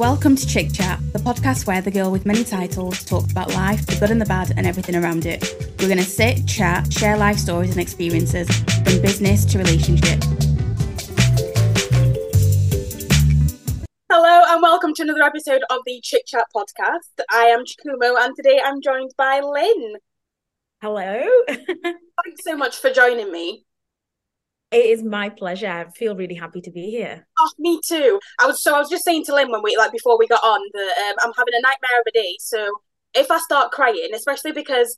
Welcome to Chick Chat, the podcast where the girl with many titles talks about life, the good and the bad, and everything around it. We're going to sit, chat, share life stories and experiences, from business to relationships. Hello and welcome to another episode of the Chick Chat podcast. I am Chikumo and today I'm joined by Lynn. Hello. Thanks so much for joining me. It is my pleasure. I feel really happy to be here. Oh, me too. I was so I was just saying to Lynn when we like before we got on that um, I'm having a nightmare of a day. So if I start crying, especially because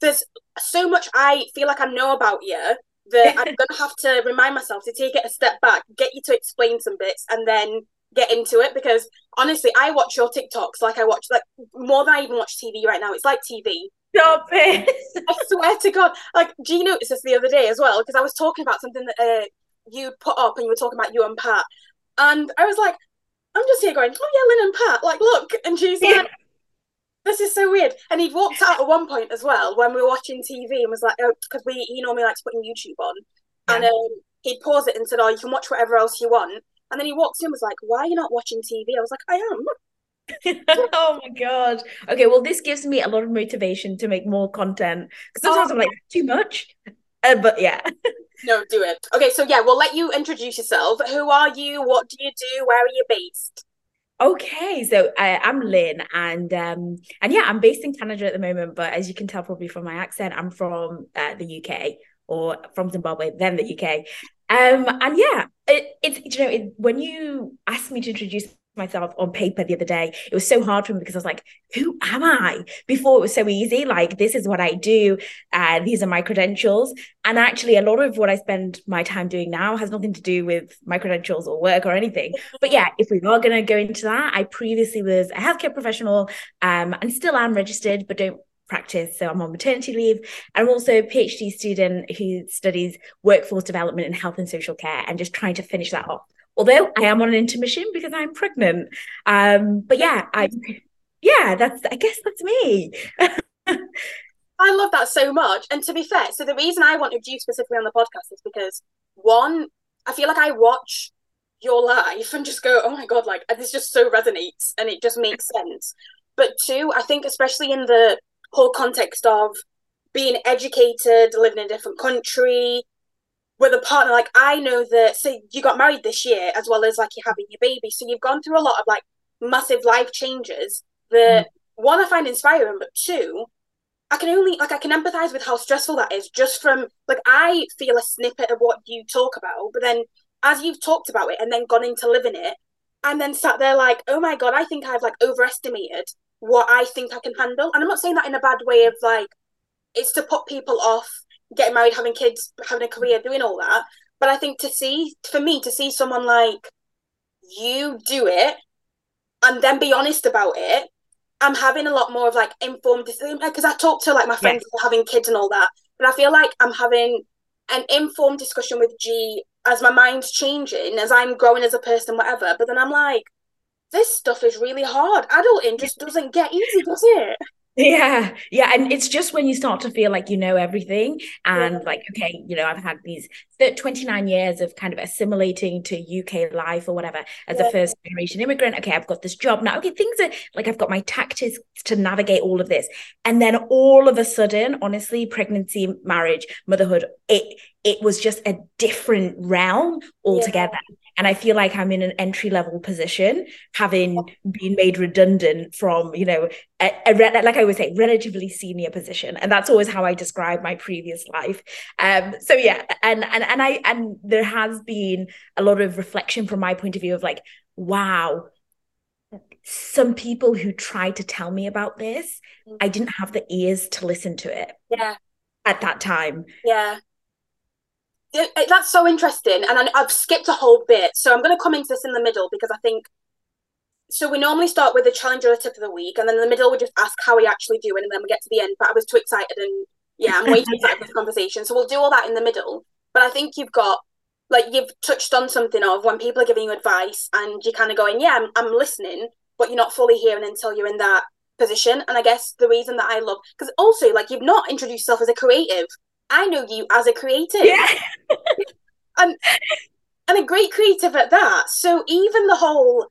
there's so much I feel like I know about you that I'm gonna have to remind myself to take it a step back, get you to explain some bits, and then get into it. Because honestly, I watch your TikToks like I watch like more than I even watch TV right now. It's like TV. Stop it. I swear to God. Like, do you notice this the other day as well? Because I was talking about something that uh, you put up and you were talking about you and Pat. And I was like, I'm just here going, oh, yeah, Lynn and Pat, like, look. And she's like, this is so weird. And he'd walked out at one point as well when we were watching TV and was like, oh, because we he normally likes putting YouTube on. Yeah. And um, he'd pause it and said, oh, you can watch whatever else you want. And then he walked in and was like, why are you not watching TV? I was like, I am. oh my god. Okay, well, this gives me a lot of motivation to make more content because sometimes oh. I'm like too much. Uh, but yeah. no, do it. Okay, so yeah, we'll let you introduce yourself. Who are you? What do you do? Where are you based? Okay, so uh, I'm Lynn, and um, and yeah, I'm based in Canada at the moment. But as you can tell probably from my accent, I'm from uh, the UK or from Zimbabwe, then the UK. Um, and yeah, it, it's you know it, when you asked me to introduce myself on paper the other day. It was so hard for me because I was like, who am I? Before it was so easy, like, this is what I do. Uh, these are my credentials. And actually, a lot of what I spend my time doing now has nothing to do with my credentials or work or anything. But yeah, if we are going to go into that, I previously was a healthcare professional um, and still am registered, but don't practice. So I'm on maternity leave. I'm also a PhD student who studies workforce development in health and social care and just trying to finish that off although I am on an intermission because I'm pregnant. Um, but yeah, I yeah, that's I guess that's me. I love that so much. And to be fair, so the reason I wanted you specifically on the podcast is because one, I feel like I watch your life and just go, oh my god, like this just so resonates and it just makes sense. But two, I think especially in the whole context of being educated, living in a different country, with a partner like i know that so you got married this year as well as like you're having your baby so you've gone through a lot of like massive life changes that mm. one i find inspiring but two i can only like i can empathize with how stressful that is just from like i feel a snippet of what you talk about but then as you've talked about it and then gone into living it and then sat there like oh my god i think i've like overestimated what i think i can handle and i'm not saying that in a bad way of like it's to put people off getting married, having kids, having a career, doing all that. But I think to see, for me, to see someone like you do it and then be honest about it, I'm having a lot more of like informed because I talk to like my friends yeah. having kids and all that, but I feel like I'm having an informed discussion with G as my mind's changing, as I'm growing as a person, whatever. But then I'm like, this stuff is really hard. Adulting just doesn't get easy, does it? Yeah, yeah, and it's just when you start to feel like you know everything, and yeah. like, okay, you know, I've had these 29 years of kind of assimilating to UK life or whatever as yeah. a first generation immigrant. Okay, I've got this job now. Okay, things are like I've got my tactics to navigate all of this, and then all of a sudden, honestly, pregnancy, marriage, motherhood, it it was just a different realm altogether. Yeah. And I feel like I'm in an entry level position, having been made redundant from, you know, a, a, like I would say, relatively senior position. And that's always how I describe my previous life. Um, so yeah, and and and I and there has been a lot of reflection from my point of view of like, wow, some people who tried to tell me about this, mm. I didn't have the ears to listen to it. Yeah. At that time. Yeah that's so interesting, and I, I've skipped a whole bit, so I'm going to come into this in the middle because I think. So we normally start with the challenge or the tip of the week, and then in the middle we just ask how we actually doing, and then we get to the end. But I was too excited, and yeah, I'm way too excited for this conversation. So we'll do all that in the middle. But I think you've got like you've touched on something of when people are giving you advice, and you're kind of going, yeah, I'm, I'm listening, but you're not fully hearing until you're in that position. And I guess the reason that I love because also like you've not introduced yourself as a creative. I know you as a creative. Yeah. and and a great creative at that. So even the whole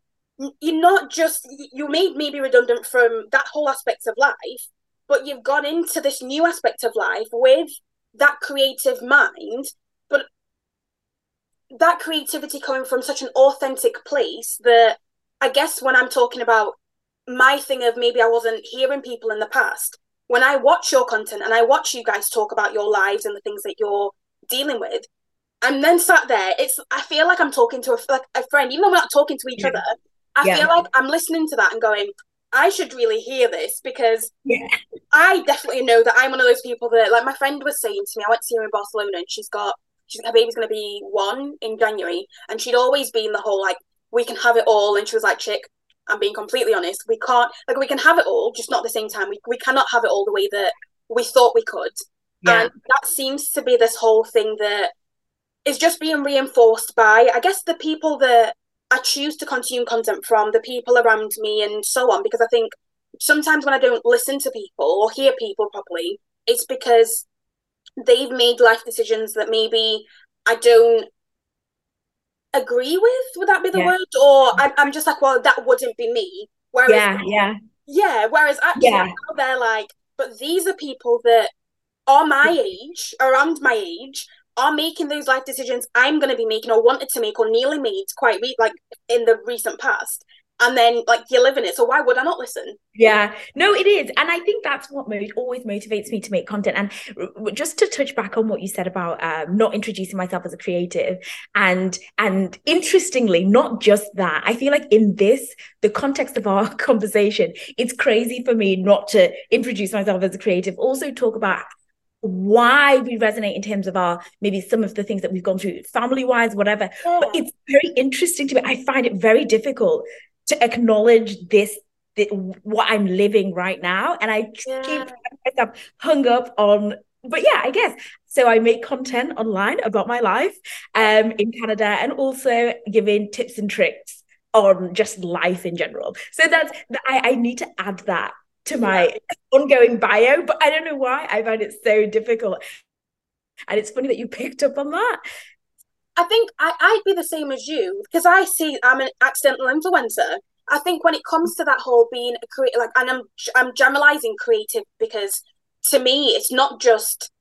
you're not just you made me be redundant from that whole aspect of life, but you've gone into this new aspect of life with that creative mind, but that creativity coming from such an authentic place that I guess when I'm talking about my thing of maybe I wasn't hearing people in the past, when I watch your content and I watch you guys talk about your lives and the things that you're dealing with, I'm then sat there. It's I feel like I'm talking to a like a friend, even though we're not talking to each yeah. other. I yeah. feel like I'm listening to that and going, I should really hear this because yeah. I definitely know that I'm one of those people that, like my friend was saying to me, I went to see her in Barcelona and she's got, she's, her baby's going to be one in January. And she'd always been the whole, like, we can have it all. And she was like, chick, I'm being completely honest. We can't, like, we can have it all, just not at the same time. We, we cannot have it all the way that we thought we could. Yeah. And that seems to be this whole thing that is just being reinforced by, I guess, the people that I choose to consume content from, the people around me, and so on. Because I think sometimes when I don't listen to people or hear people properly, it's because they've made life decisions that maybe I don't agree with. Would that be the yeah. word? Or I'm, I'm just like, well, that wouldn't be me. Whereas, yeah, yeah, yeah. Whereas actually, yeah. they're like, but these are people that are my age, around my age, are making those life decisions I'm going to be making or wanted to make or nearly made quite re- like in the recent past. And then like you're living it, so why would I not listen? Yeah, no, it is, and I think that's what mo- always motivates me to make content. And just to touch back on what you said about um, not introducing myself as a creative, and and interestingly, not just that, I feel like in this the context of our conversation, it's crazy for me not to introduce myself as a creative. Also, talk about why we resonate in terms of our maybe some of the things that we've gone through family wise whatever yeah. but it's very interesting to me i find it very difficult to acknowledge this, this what i'm living right now and i yeah. keep myself hung up on but yeah i guess so i make content online about my life um in canada and also giving tips and tricks on just life in general so that's i, I need to add that to my yeah. ongoing bio, but I don't know why I find it so difficult. And it's funny that you picked up on that. I think I, I'd be the same as you because I see I'm an accidental influencer. I think when it comes to that whole being a creative, like, and I'm I'm generalizing creative because to me it's not just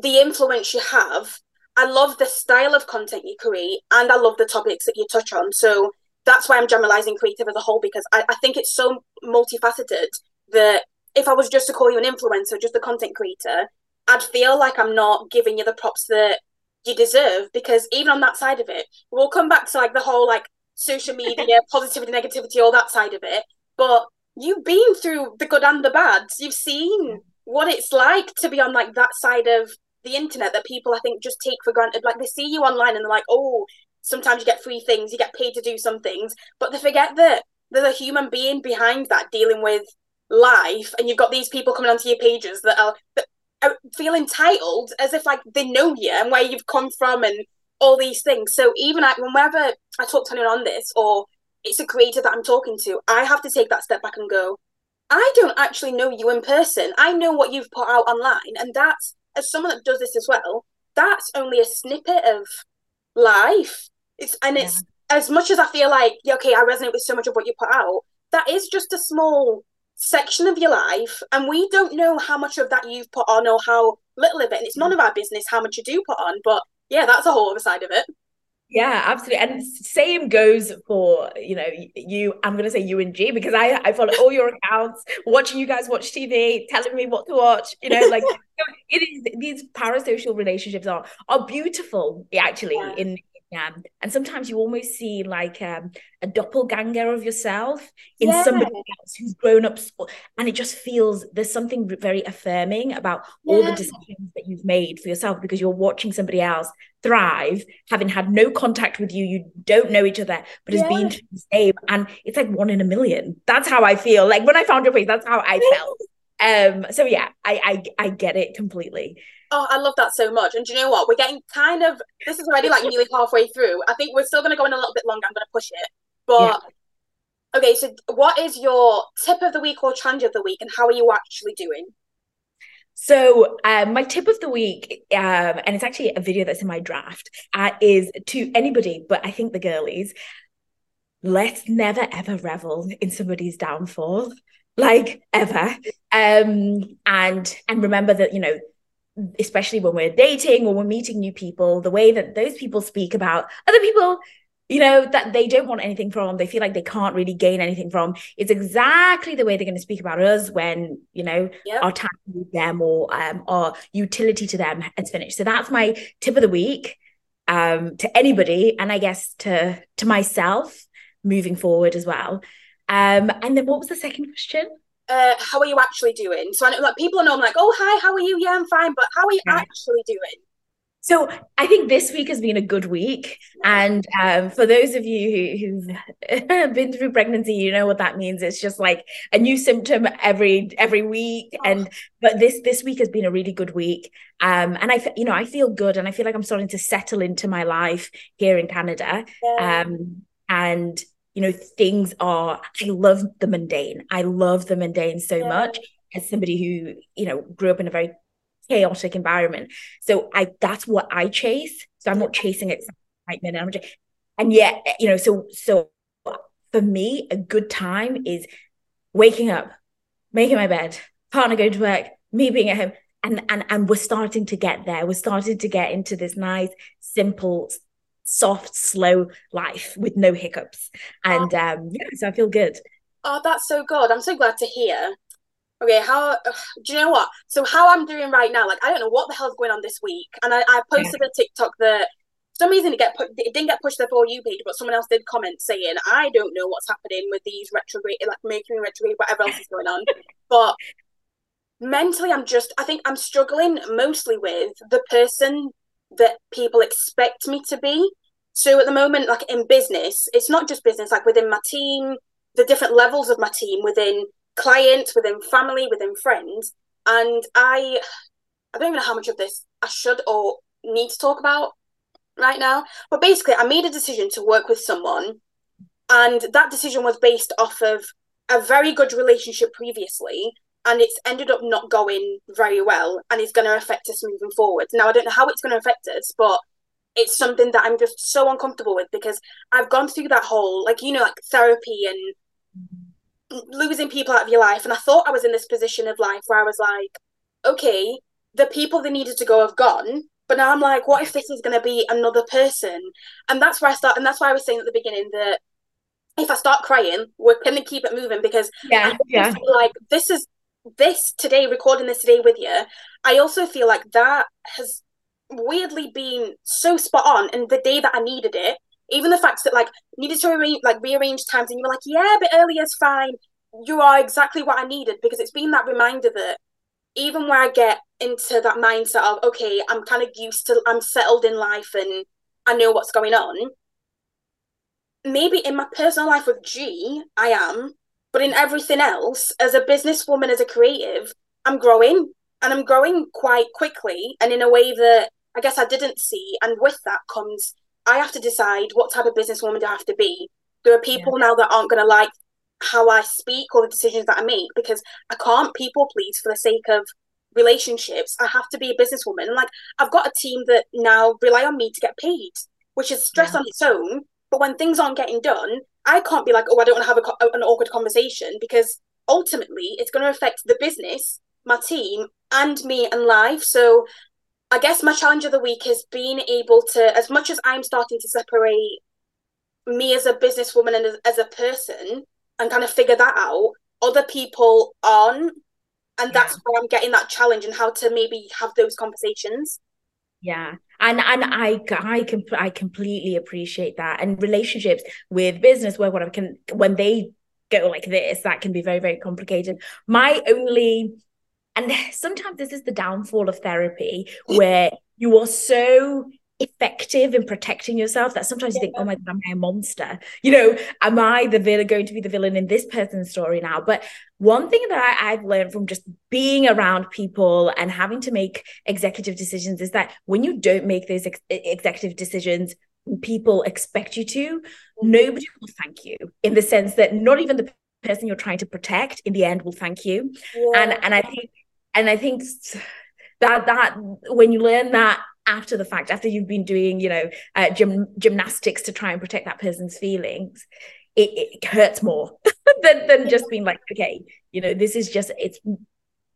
the influence you have. I love the style of content you create, and I love the topics that you touch on. So that's why I'm generalizing creative as a whole because I, I think it's so multifaceted that if I was just to call you an influencer, just a content creator, I'd feel like I'm not giving you the props that you deserve because even on that side of it, we'll come back to like the whole like social media, positivity, negativity, all that side of it. But you've been through the good and the bad. You've seen what it's like to be on like that side of the internet that people I think just take for granted. Like they see you online and they're like, oh, sometimes you get free things, you get paid to do some things, but they forget that there's a human being behind that dealing with life, and you've got these people coming onto your pages that are, that are Uh, feel entitled as if like they know you and where you've come from and all these things. So even I, whenever I talk to anyone on this, or it's a creator that I'm talking to, I have to take that step back and go, I don't actually know you in person. I know what you've put out online, and that's as someone that does this as well. That's only a snippet of life. It's and yeah. it's as much as I feel like yeah, okay, I resonate with so much of what you put out. That is just a small section of your life, and we don't know how much of that you've put on or how little of it. And it's none of our business how much you do put on. But yeah, that's a whole other side of it. Yeah, absolutely. And same goes for, you know, you, I'm going to say you and G because I, I follow all your accounts, watching you guys watch TV, telling me what to watch, you know, like it is, these parasocial relationships are, are beautiful actually yeah. in, yeah. And sometimes you almost see like um, a doppelganger of yourself in yeah. somebody else who's grown up. And it just feels there's something very affirming about yeah. all the decisions that you've made for yourself because you're watching somebody else thrive, having had no contact with you. You don't know each other, but has been the same. And it's like one in a million. That's how I feel. Like when I found your face, that's how I felt. Um, so yeah, I, I I get it completely. Oh, I love that so much. And do you know what? We're getting kind of this is already like nearly halfway through. I think we're still gonna go in a little bit longer. I'm gonna push it. But yeah. okay, so what is your tip of the week or challenge of the week and how are you actually doing? So, um, my tip of the week, um, and it's actually a video that's in my draft, uh, is to anybody, but I think the girlies, let's never ever revel in somebody's downfall like ever um and and remember that you know especially when we're dating or we're meeting new people the way that those people speak about other people you know that they don't want anything from they feel like they can't really gain anything from it's exactly the way they're going to speak about us when you know yep. our time with them or um our utility to them is finished. So that's my tip of the week um to anybody and i guess to to myself moving forward as well. Um and then what was the second question uh, how are you actually doing? So I know, like people are like, oh hi, how are you? Yeah, I'm fine, but how are you actually doing? So I think this week has been a good week, and um, for those of you who, have been through pregnancy, you know what that means. It's just like a new symptom every every week, oh. and but this this week has been a really good week, um, and I you know I feel good, and I feel like I'm starting to settle into my life here in Canada, yeah. um, and you know things are. I love the mundane. I love the mundane so yeah. much as somebody who you know grew up in a very chaotic environment. So I that's what I chase. So I'm not chasing excitement. And, I'm and yet, you know, so so for me, a good time is waking up, making my bed, partner going to work, me being at home. And and and we're starting to get there. We're starting to get into this nice, simple, soft, slow life with no hiccups. And oh. um, yeah, so I feel good. Oh, that's so good. I'm so glad to hear okay how do you know what so how i'm doing right now like i don't know what the hell's going on this week and i, I posted yeah. a tiktok that for some reason it get put it didn't get pushed to the for you page but someone else did comment saying i don't know what's happening with these retrograde like mercury retrograde whatever else is going on but mentally i'm just i think i'm struggling mostly with the person that people expect me to be so at the moment like in business it's not just business like within my team the different levels of my team within clients, within family, within friends. And I I don't even know how much of this I should or need to talk about right now. But basically I made a decision to work with someone and that decision was based off of a very good relationship previously and it's ended up not going very well and it's going to affect us moving forward. Now I don't know how it's going to affect us, but it's something that I'm just so uncomfortable with because I've gone through that whole like you know like therapy and losing people out of your life. And i thought i was in this position of life where i was like okay the people that needed to go have gone but now i'm like what if this is going to be another person? And that's where i start and that's why i was saying at the beginning that if i start crying we're going to keep it moving because yeah yeah. like this is this today recording this today with you i also feel like that has weirdly been so spot on and the day that i needed it. Even the fact that like needed to arrange like rearrange times and you were like yeah a bit earlier is fine. You are exactly what i needed. Because it's been that reminder that even where i get into that mindset of okay i'm kind of used to i'm settled in life and i know what's going on maybe in my personal life with g i am but in everything else as a businesswoman as a creative i'm growing and i'm growing quite quickly and in a way that i guess i didn't see and with that comes I have to decide what type of businesswoman do I have to be. There are people yeah. now that aren't going to like how I speak or the decisions that I make because I can't people please for the sake of relationships. I have to be a businesswoman. And like I've got a team that now rely on me to get paid, which is stress yeah. on its own. But when things aren't getting done, I can't be like, oh, I don't want to have a, an awkward conversation because ultimately it's going to affect the business, my team, and me and life. So I guess my challenge of the week is being able to, as much as I'm starting to separate me as a businesswoman and as, as a person and kind of figure that out, other people on. And that's yeah. where I'm getting that challenge and how to maybe have those conversations. Yeah. And and I I can I completely appreciate that. And relationships with business work, whatever can when they go like this, that can be very, very complicated. My only and sometimes this is the downfall of therapy where you are so effective in protecting yourself that sometimes you think, oh my god, am I a monster? You know, am I the villain going to be the villain in this person's story now? But one thing that I, have learned from just being around people and having to make executive decisions is that when you don't make those ex- executive decisions, people expect you to, mm-hmm. nobody will thank you in the sense that not even the person you're trying to protect in the end will thank you. Yeah. And and I think and I think that that when you learn that after the fact, after you've been doing, you know, uh, gym, gymnastics to try and protect that person's feelings, it, it hurts more than than just being like, okay, you know, this is just it's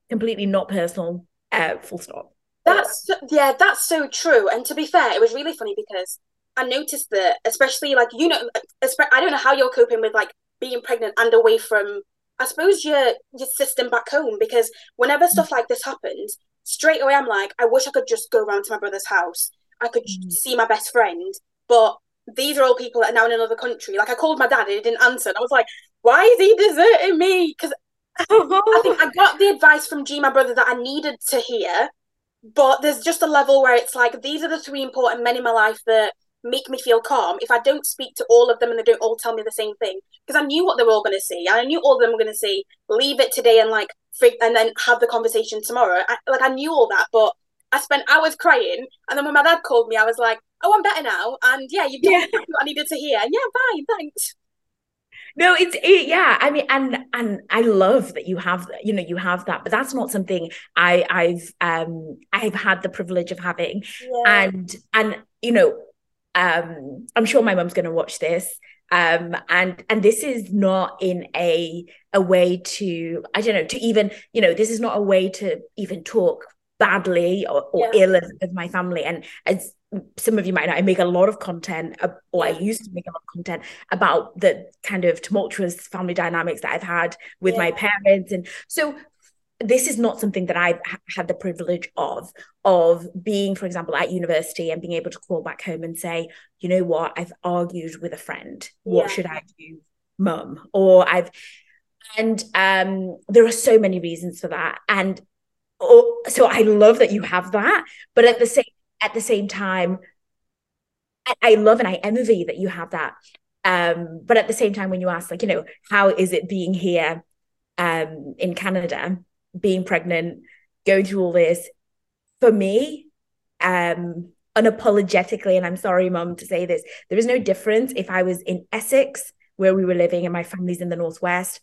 completely not personal. Uh, full stop. That's yeah, that's so true. And to be fair, it was really funny because I noticed that, especially like you know, I don't know how you're coping with like being pregnant and away from, I suppose your your system back home. Because whenever stuff like this happens, straight away I'm like, I wish I could just go around to my brother's house. I could mm. see my best friend, but these are all people that are now in another country. Like I called my dad and he didn't answer. And I was like, why is he deserting me? Because I think I got the advice from G, my brother, that I needed to hear. But there's just a level where it's like these are the three important men in my life that make me feel calm. If I don't speak to all of them and they don't all tell me the same thing, because I knew what they were all going to say. I knew all of them were going to say, leave it today and like, and then have the conversation tomorrow. I, like I knew all that, but I spent hours crying. And then when my dad called me, I was like, oh, I'm better now. And yeah, you've done yeah. what I needed to hear. And yeah, fine, thanks. No, it's it, yeah. I mean, and and I love that you have you know you have that, but that's not something I I've um I've had the privilege of having, yeah. and and you know, um, I'm sure my mum's going to watch this, um, and and this is not in a a way to I don't know to even you know this is not a way to even talk badly or, or yeah. ill of, of, my family. And as some of you might know, I make a lot of content, uh, or I used to make a lot of content about the kind of tumultuous family dynamics that I've had with yeah. my parents. And so this is not something that I've had the privilege of of being, for example, at university and being able to call back home and say, you know what, I've argued with a friend. What yeah. should I do, mum? Or I've and um, there are so many reasons for that. And oh, so I love that you have that, but at the same at the same time, I, I love and I envy that you have that. Um, but at the same time, when you ask, like, you know, how is it being here um, in Canada, being pregnant, going through all this? For me, um, unapologetically, and I'm sorry, mom, to say this, there is no difference if I was in Essex, where we were living, and my family's in the northwest,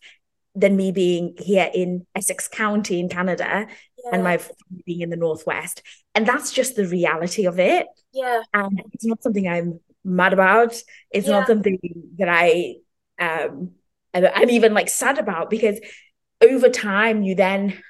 than me being here in Essex County in Canada yeah. and my family being in the northwest and that's just the reality of it yeah and it's not something i'm mad about it's yeah. not something that i um i'm even like sad about because over time you then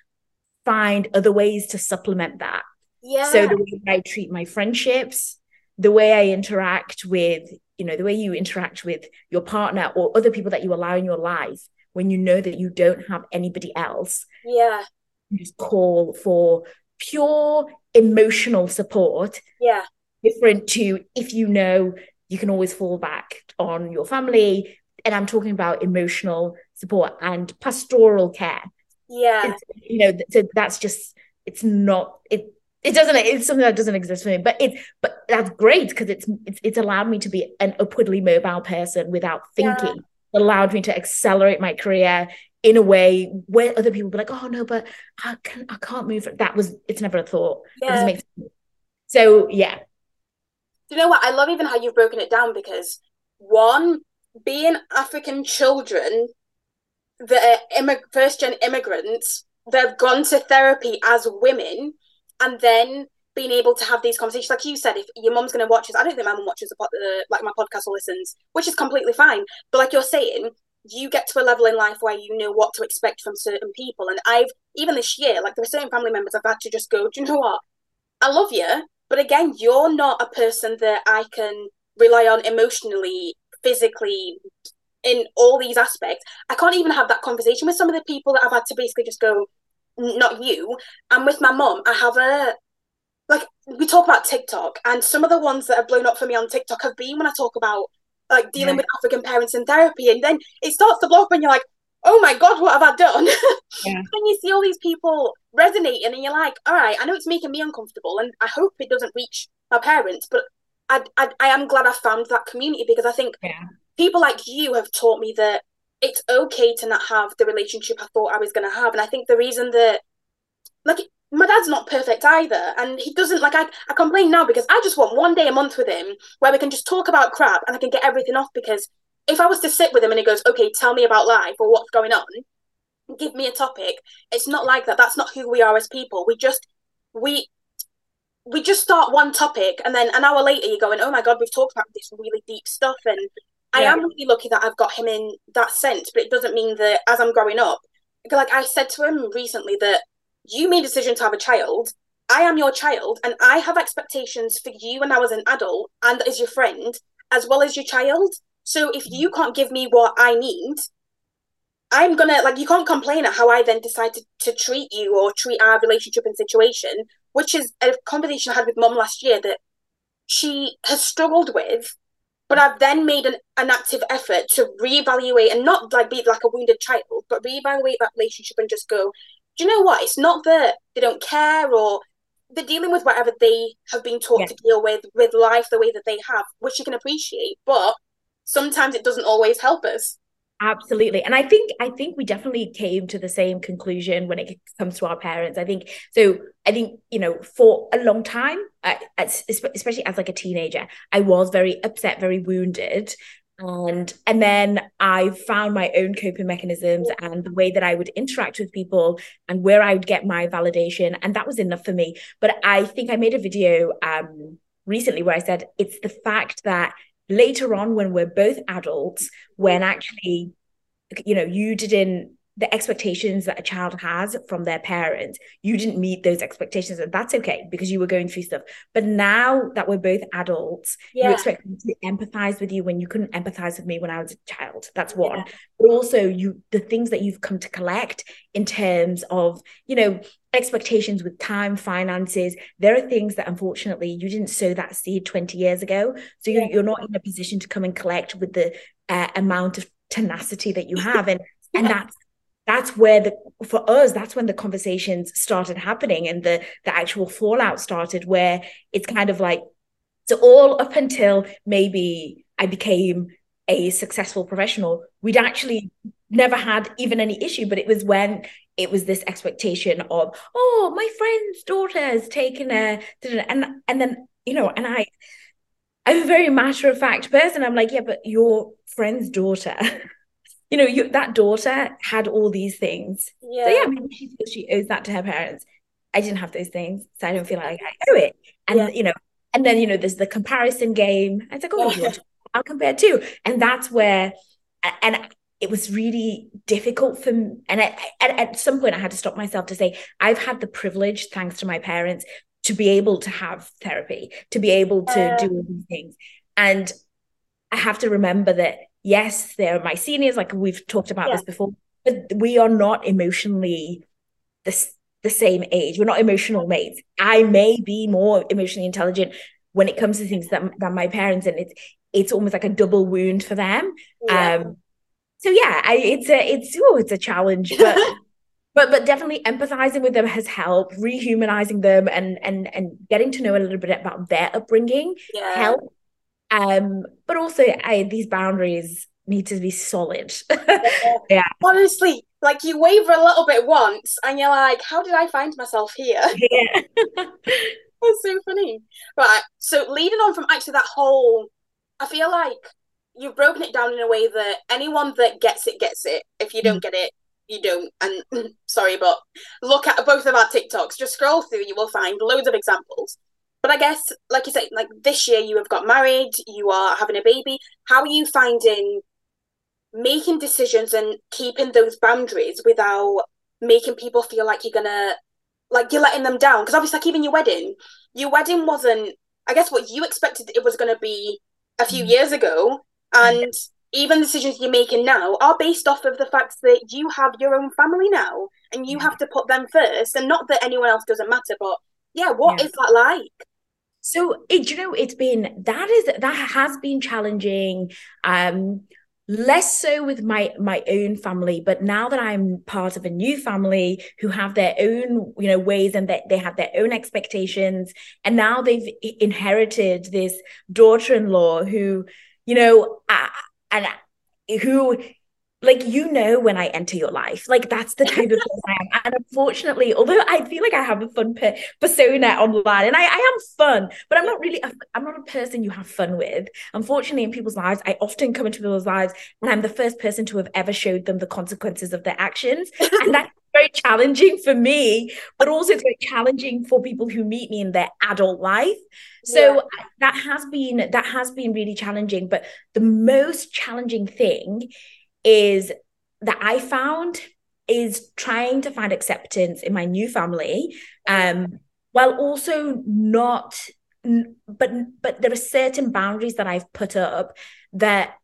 find other ways to supplement that yeah so the way i treat my friendships the way i interact with you know the way you interact with your partner or other people that you allow in your life when you know that you don't have anybody else yeah You just call for pure emotional support. Yeah. Different to if you know you can always fall back on your family. And I'm talking about emotional support and pastoral care. Yeah. It's, you know, so that's just it's not it it doesn't it's something that doesn't exist for me but it but that's great because it's, it's it's allowed me to be an upwardly mobile person without thinking yeah. allowed me to accelerate my career in a way where other people be like, oh no, but I can I can't move. That was it's never a thought. Yeah. It so yeah. You know what? I love even how you've broken it down because one, being African children that are immig- first gen immigrants, they've gone to therapy as women and then being able to have these conversations, like you said, if your mom's going to watch this, I don't think my mom watches a, uh, like my podcast or listens, which is completely fine. But like you're saying, you get to a level in life where you know what to expect from certain people. And I've even this year, like there are certain family members I've had to just go, do you know what? I love you, but again, you're not a person that I can rely on emotionally, physically, in all these aspects. I can't even have that conversation with some of the people that I've had to basically just go, not you. And with my mom, I have a like we talk about TikTok, and some of the ones that have blown up for me on TikTok have been when I talk about like dealing with African parents in therapy, and then it starts to blow up, and you're like, oh my god, what have I done? Yeah. and you see all these people resonating, and you're like, all right, I know it's making me uncomfortable, and I hope it doesn't reach my parents, but I I, I am glad I found that community because I think yeah. people like you have taught me that it's okay to not have the relationship I thought I was going to have, and I think the reason that like my dad's not perfect either. And he doesn't like I, I complain now because i just want one day a month with him where we can just talk about crap and i can get everything off because if i was to sit with him and he goes okay tell me about life or what's going on give me a topic it's not like that. That's not who we are as people. We just we we just start one topic and then an hour later you're going oh my god we've talked about this really deep stuff and I am really lucky that I've got him in that sense, but it doesn't mean that as I'm growing up, like I said to him recently that you made a decision to have a child. I am your child, and I have expectations for you when I was an adult and as your friend, as well as your child. So if you can't give me what I need, I'm gonna like you can't complain at how I then decide to, to treat you or treat our relationship and situation, which is a conversation I had with mum last year that she has struggled with but I've then made an, an active effort to reevaluate and not like be like a wounded child, but reevaluate that relationship and just go, do you know what? It's not that they don't care or they're dealing with whatever they have been taught yeah. to deal with with life the way that they have, which you can appreciate, but sometimes it doesn't always help us. Absolutely. And I think I think we definitely came to the same conclusion when it comes to our parents. I think so I think, you know, for a long time, especially as like a teenager, I was very upset, very wounded. And and then I found my own coping mechanisms and the way that I would interact with people and where I would get my validation. And that was enough for me. But I think I made a video um recently where I said it's the fact that later on when we're both adults when actually you know you didn't the expectations that a child has from their parents. You didn't meet those expectations and that's okay because you were going through stuff. But now that we're both adults yeah. you expect me to empathize with you when you couldn't empathize with me when i was a child. That's one. Yeah. but also you the things that you've come to collect in terms of you know expectations with time finances there are things that unfortunately you didn't sow that seed 20 years ago. So you're, you're not in a position to come and collect with the uh, amount of tenacity that you have. And and that's that's where the for us that's when the conversations started happening and the the actual fallout started where it's kind of like so all up until maybe i became a successful professional we'd actually never had even any issue but it was when it was this expectation of oh my friend's daughter has taken a and and then you know and i i'm a very matter of fact person. I'm like yeah but your friend's daughter you know you that daughter had all these things yeah. so yeah maybe she feels she owes that to her parents i didn't have those things so i don't feel like i owe it and yeah. you know and then you know there's the comparison game it's like oh yeah. i'll compare too and that's where and it was really difficult for me. And at, at, at some point, I had to stop myself to say, I've had the privilege, thanks to my parents, to be able to have therapy, to be able to uh, do all these things. And I have to remember that, yes, they're my seniors, like we've talked about yeah. this before, but we are not emotionally the, the same age. We're not emotional mates. I may be more emotionally intelligent when it comes to things than, than my parents, and it's it's almost like a double wound for them. Yeah. Um, so yeah, I, it's a it's oh it's a challenge, but but but definitely empathizing with them has helped, rehumanizing them and and and getting to know a little bit about their upbringing yeah. help. Um, but also I, these boundaries need to be solid. yeah. Honestly, like you waver a little bit once and you're like, how did I find myself here? Yeah. That's so funny. Right. So leading on from actually that whole I feel like you've broken it down in a way that anyone that gets it gets it. If you don't mm. get it, you don't. And sorry, but look at both of our TikToks. Just scroll through, you will find loads of examples. But I guess, like you say, like this year you have got married, you are having a baby. How are you finding making decisions and keeping those boundaries without making people feel like you're gonna, like you're letting them down? Because obviously, like even your wedding, your wedding wasn't. I guess what you expected it was going to be a few mm. years ago and even the decisions you're making now are based off of the fact that you have your own family now and you have to put them first. And not that anyone else doesn't matter, but yeah, what yeah. is that like? So it, you know, it's been that is that has been challenging. Um, less so with my my own family but now that i'm part of a new family who have their own you know ways and that they have their own expectations and now they've inherited this daughter-in-law who you know, uh, and who like you know when I enter your life, like that's the type of person I am. And unfortunately, although I feel like I have a fun pe- persona online, and I, I am fun, but I'm not really. i am not a person you have fun with. Unfortunately, in people's lives, I often come into people's lives, and I'm the first person to have ever showed them the consequences of their actions, and that's very challenging for me, but also it's very challenging for people who meet me in their adult life. So yeah. that has been that has been really challenging. But the most challenging thing is that I found is trying to find acceptance in my new family, um, while also not. But but there are certain boundaries that I've put up that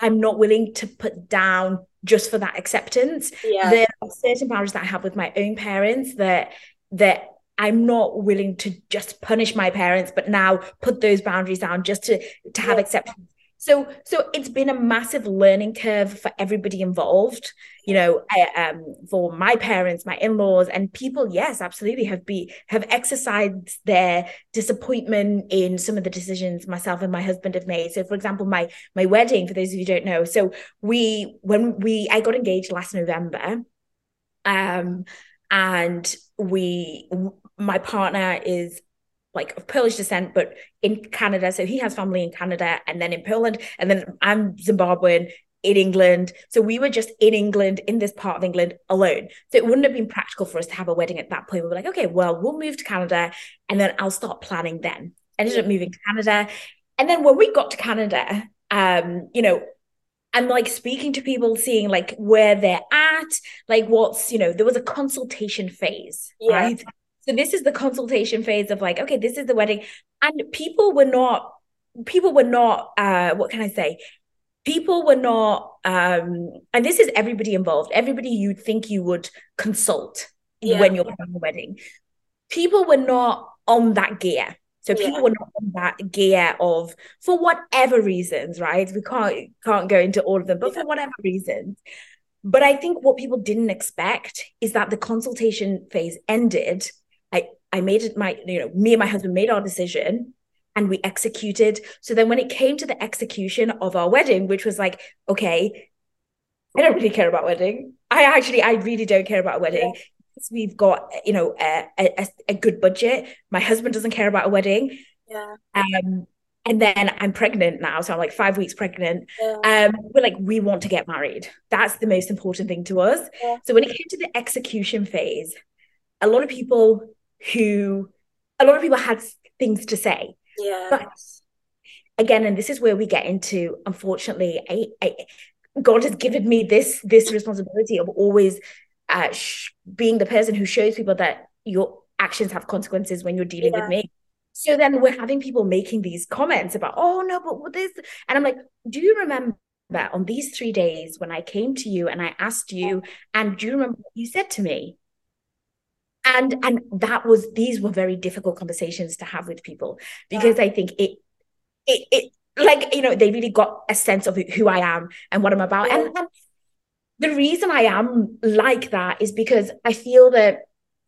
I'm not willing to put down just for that acceptance. Yeah. There are certain boundaries that I have with my own parents that that I'm not willing to just punish my parents, but now put those boundaries down just to to have yeah. acceptance so so it's been a massive learning curve for everybody involved you know um, for my parents my in-laws and people yes absolutely have be have exercised their disappointment in some of the decisions myself and my husband have made. So for example my my wedding for those of you who don't know. So we when we i got engaged last november um and we my partner is like of Polish descent, but in Canada. So he has family in Canada and then in Poland. And then I'm Zimbabwean in England. So we were just in England, in this part of England alone. So it wouldn't have been practical for us to have a wedding at that point. We were like, okay, well, we'll move to Canada and then I'll start planning then. Ended up moving to Canada. And then when we got to Canada, um, you know, I'm like speaking to people, seeing like where they're at, like what's, you know, there was a consultation phase, yeah. right? So this is the consultation phase of like, okay, this is the wedding. And people were not, people were not, uh, what can I say? People were not, um, and this is everybody involved, everybody you'd think you would consult yeah. when you're planning a wedding. People were not on that gear. So people yeah. were not on that gear of for whatever reasons, right? We can't can't go into all of them, but yeah. for whatever reasons. But I think what people didn't expect is that the consultation phase ended I I made it my you know me and my husband made our decision and we executed. So then when it came to the execution of our wedding, which was like, okay, I don't really care about wedding. I actually I really don't care about a wedding. Yeah. We've got you know a, a, a good budget. My husband doesn't care about a wedding. Yeah. Um, and then I'm pregnant now, so I'm like five weeks pregnant. Yeah. Um, we're like, we want to get married. That's the most important thing to us. Yeah. So when it came to the execution phase, a lot of people who a lot of people had things to say. Yeah. But again, and this is where we get into, unfortunately, I, I, God has given me this this responsibility of always uh, sh- being the person who shows people that your actions have consequences when you're dealing yeah. with me. So then we're having people making these comments about, oh no, but what this? And I'm like, do you remember on these three days when I came to you and I asked you, and do you remember what you said to me? And and that was these were very difficult conversations to have with people because yeah. i think it it it like you know they really got a sense of who i am and what i'm about yeah. and, and the reason i am like that is because i feel that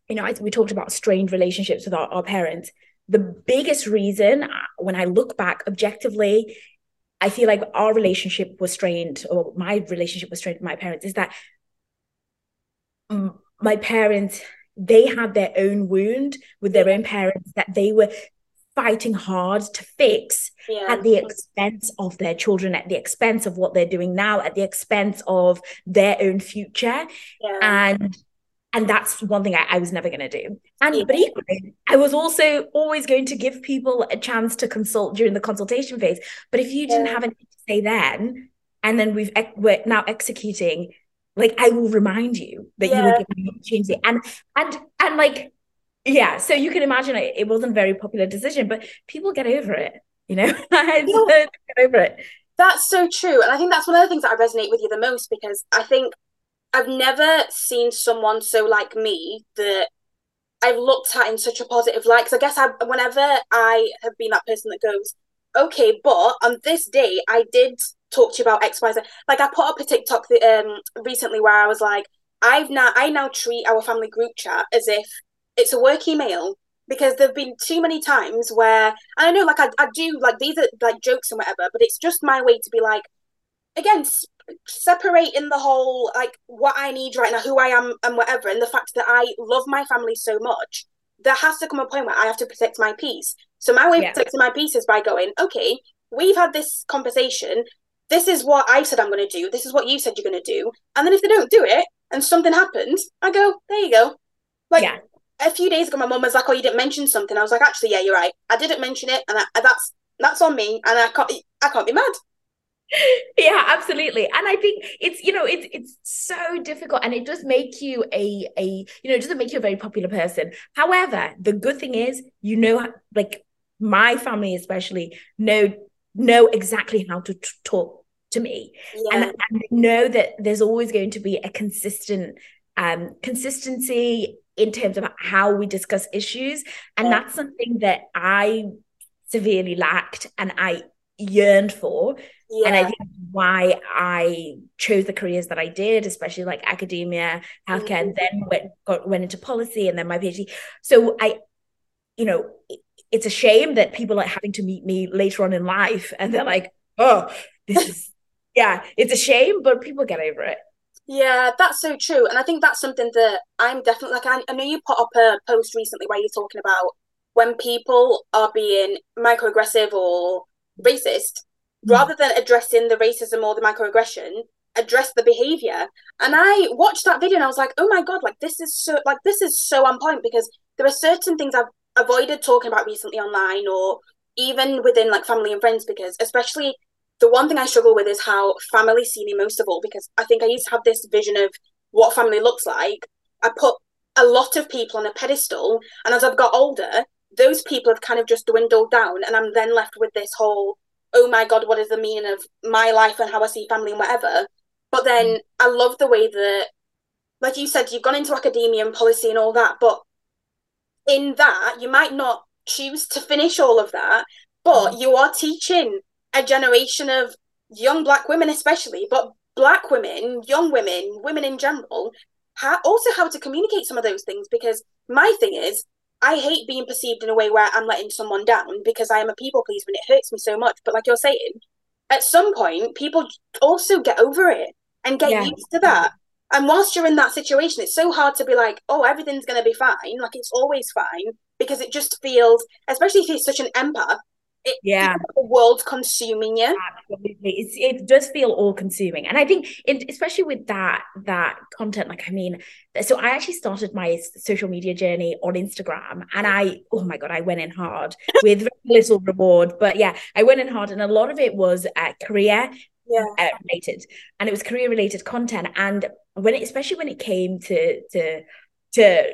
you know we talked about strained relationships with our, our parents the biggest reason uh, when i look back objectively i feel like our relationship was strained or my relationship was strained with my parents is that my parents they had their own wound with their own parents that they were fighting hard to fix yeah. at the expense of their children, at the expense of what they're doing now, at the expense of their own future. Yeah. And and that's one thing I, I was never going to do. And yeah. but equally, I was also always going to give people a chance to consult during the consultation phase. But if you didn't have anything to say then, and then we've we're now executing like I will remind you that yeah. you were giving me opportunity. And and and like, yeah, so you can imagine it, it wasn't a very popular decision, but people get over it, you know. I just get over it. That's so true. And I think that's one of the things that I resonate with you the most because I think I've never seen someone so like me that I've looked at in such a positive light. Because I guess I, whenever I have been that person that goes, okay, but on this day I did talk to you about X, Y, Z. Like I put up a TikTok um recently where I was like, I've now I now treat our family group chat as if it's a work email because there've been too many times where I know like I, I do like these are like jokes and whatever, but it's just my way to be like again separating the whole like what I need right now, who I am and whatever, and the fact that I love my family so much. There has to come a point where I have to protect my peace. So my way yeah. of protecting my peace is by going, okay, we've had this conversation this is what I said I'm going to do. This is what you said you're going to do. And then if they don't do it, and something happens, I go, there you go. Like Yeah. a few days ago, my mum was like, "Oh, you didn't mention something." I was like, "Actually, yeah, you're right. I didn't mention it, and I, that's that's on me, and I can't I can't be mad." yeah absolutely and i think it's you know it's it's so difficult and it does make you a a you know it doesn't make you a very popular person however the good thing is you know like my family especially know know exactly how to t- talk to me. Yeah, and, and know that there's always going to be a consistent um consistency in terms of how we discuss issues. And Yeah. that's something that i severely lacked and i yearned for. Yeah, and I think why I chose the careers that I did, especially like academia, healthcare, and then went got went into policy and then my PhD. So I, you know, it- it's a shame that people are having to meet me later on in life and they're like, oh, this is yeah, it's a shame, but people get over it. yeah. That's so true, and I think that's something that I'm definitely like. I, I know you put up a post recently where you're talking about when people are being microaggressive or racist, mm. rather than addressing the racism or the microaggression, address the behavior. And I watched that video and I was like, oh my god, like this is so like this is so on point because there are certain things I've avoided talking about recently online or even within like family and friends because especially the one thing I struggle with is how family see me most of all because I think I used to have this vision of what family looks like. I put a lot of people on a pedestal, and as I've got older, those people have kind of just dwindled down, and I'm then left with this whole, oh my god, what is the meaning of my life and how I see family and whatever. But then I love the way that, like you said, you've gone into academia and policy and all that, but in that you might not choose to finish all of that, but mm. you are teaching a generation of young black women, especially, but black women, young women, women in general, how, also how to communicate some of those things. Because my thing is, I hate being perceived in a way where I'm letting someone down because I am a people pleaser and it hurts me so much. But like you're saying, at some point, people also get over it and get Yeah. used to that. And whilst you're in that situation, it's so hard to be like, oh, everything's going to be fine. Like it's always fine because it just feels, especially if you're such an empath, it Yeah. the world's consuming you. Absolutely. It's, it does feel all consuming. And I think it, especially with that that content, like I mean, so I actually started my social media journey on Instagram and I, oh my God, I went in hard with little reward. But yeah, I went in hard and a lot of it was uh, career Yeah. uh, related and it was career related content. And when it, especially when it came to to to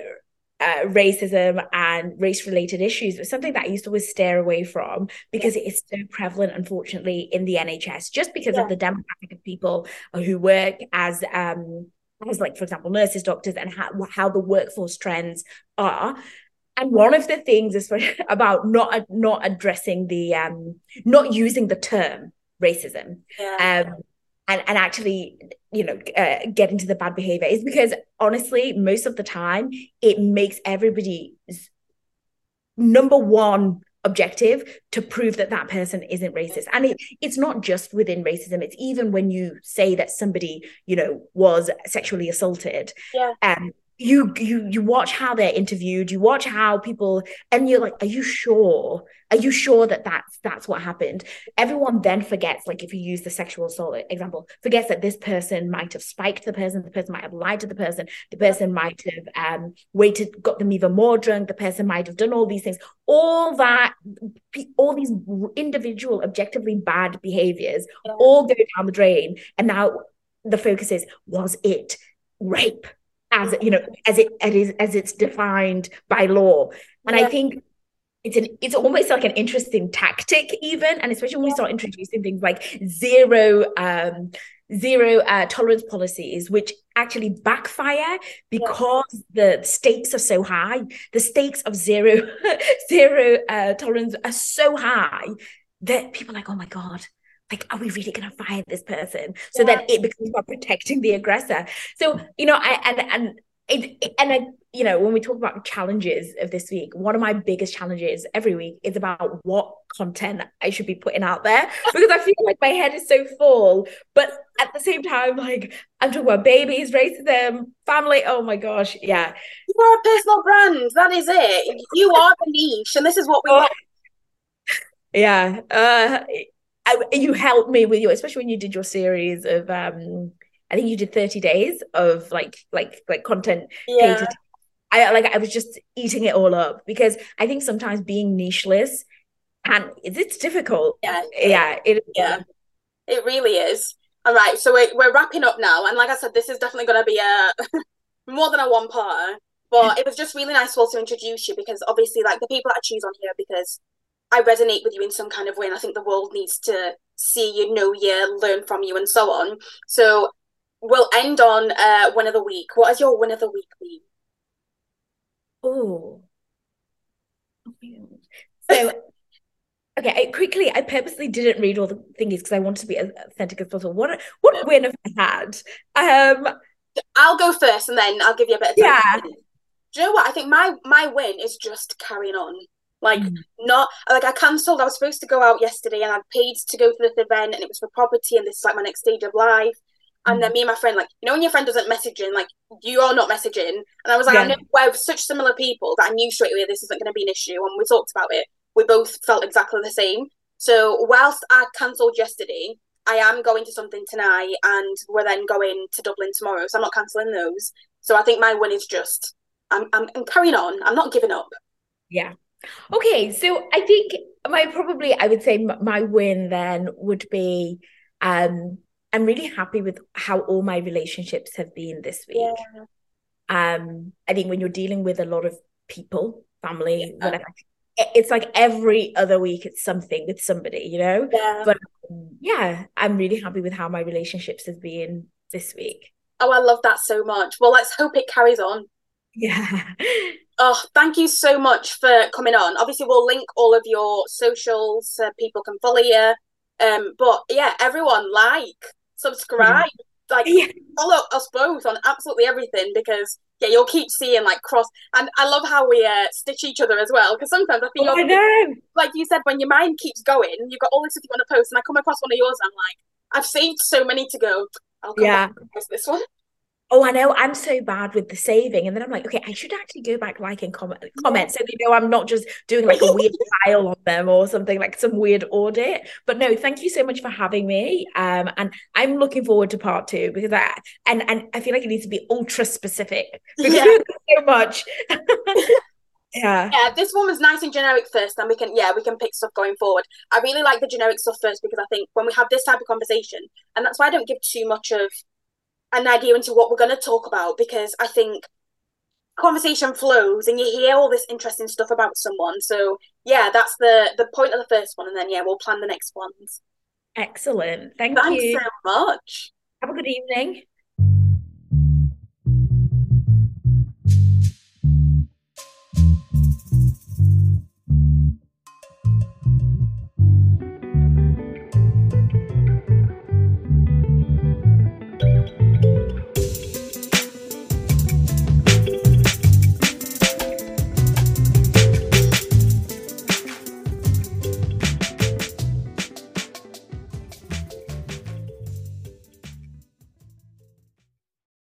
uh, racism and race related issues was something that I used to always stare away from because it is so prevalent, unfortunately, in the NHS, just because Yeah. of the demographic of people who work as um as like for example nurses, doctors, and how how the workforce trends are. And one of the things is about not not addressing the um not using the term racism Yeah. um, and and actually you know uh, get into the bad behavior is because honestly most of the time it makes everybody's number one objective to prove that that person isn't racist. And it, it's not just within racism. It's even when you say that somebody you know was sexually assaulted. Yeah. um you you you watch how they're interviewed you watch how people and you're like are you sure are you sure that that's that's what happened? Everyone then forgets like if you use the sexual assault example forgets that this person might have spiked the person the person might have lied to the person the person might have um waited got them even more drunk the person might have done all these things. All that all these individual objectively bad behaviors Yeah. all go down the drain. And now the focus is was it rape? As you know as it, it is as it's defined by law. And Yeah. i think it's an it's almost like an interesting tactic even and especially when we start introducing things like zero um zero uh, tolerance policies which actually backfire because the stakes are so high. The stakes of zero zero uh, tolerance are so high that people are like oh my god like are we really going to fire this person? So Yeah. that it becomes about protecting the aggressor. So you know i and and it, it- and I, you know when we talk about challenges of this week one of my biggest challenges every week is about what content i should be putting out there because i feel like my head is so full but at the same time like i'm talking about babies racism family oh my gosh yeah You are a personal brand. That is it. You are the niche, and this is what we Oh. want. yeah uh I, you helped me with your especially when you did your series of um I think you did 30 days of like like like content Yeah. I like I was just eating it all up because I think sometimes being nicheless and it's, it's difficult. Yeah. Yeah, it Yeah. It really is. All right, so we're, we're wrapping up now. And like I said, this is definitely going to be a more than a one part. But it was just really nice to also introduce you because obviously, like the people that I choose on here, because I resonate with you in some kind of way. And I think the world needs to see you, know you, learn from you, and so on. So we'll end on uh, win of the week. What has your win of the week been? Oh. So, okay, I quickly, I purposely didn't read all the thingies because I wanted to be as authentic as possible. What what win have I had? Um, I'll go first and then I'll give you a bit of time. Yeah. Do you know what? I think my my win is just carrying on. Like Mm. not like I cancelled. I was supposed to go out yesterday and I'd paid to go to this event and it was for property and this is like my next stage of life. And then me and my friend, like, you know, when your friend doesn't message in, like you are not messaging. And I was like, I know we're such similar people that I knew straight away this isn't going to be an issue. And we talked about it. We both felt exactly the same. So whilst I cancelled yesterday, I am going to something tonight, and we're then going to Dublin tomorrow. So I'm not cancelling those. So I think my win is just I'm I'm, I'm carrying on. I'm not giving up. yeah. Okay, so I think my probably I would say my win then would be um I'm really happy with how all my relationships have been this week. Um, I think when you're dealing with a lot of people, family, Yeah. whatever, it's like every other week it's something with somebody, you know? Yeah. But um, yeah, I'm really happy with how my relationships have been this week. Oh, I love that so much. Well, let's hope it carries on. Yeah. Oh, thank you so much for coming on. Obviously, we'll link all of your socials so people can follow you. Um, but yeah, everyone like, subscribe, like Yeah. follow us both on absolutely everything because yeah, you'll keep seeing like cross. And I love how we uh, stitch each other as well because sometimes I feel Oh, I like you said, when your mind keeps going, you've got all this stuff you want to post, and I come across one of yours, I'm like, I've saved so many to go. I'll come Yeah. back and post this one. Oh, I know. I'm so bad with the saving. And then I'm like, okay, I should actually go back, like, and comment, comment so they know I'm not just doing like a weird file on them or something, like some weird audit. But no, thank you so much for having me. Um, and I'm looking forward to part two because I and and I feel like it needs to be ultra specific because Yeah. so much. yeah. Yeah, this one was nice and generic first, and we can yeah we can pick stuff going forward. I really like the generic stuff first because I think when we have this type of conversation, and that's why I don't give too much of an idea into what we're going to talk about because I think conversation flows and you hear all this interesting stuff about someone. So yeah, that's the the point of the first one, and then yeah we'll plan the next ones. Excellent. Thank Thanks you. so much. Have a good evening.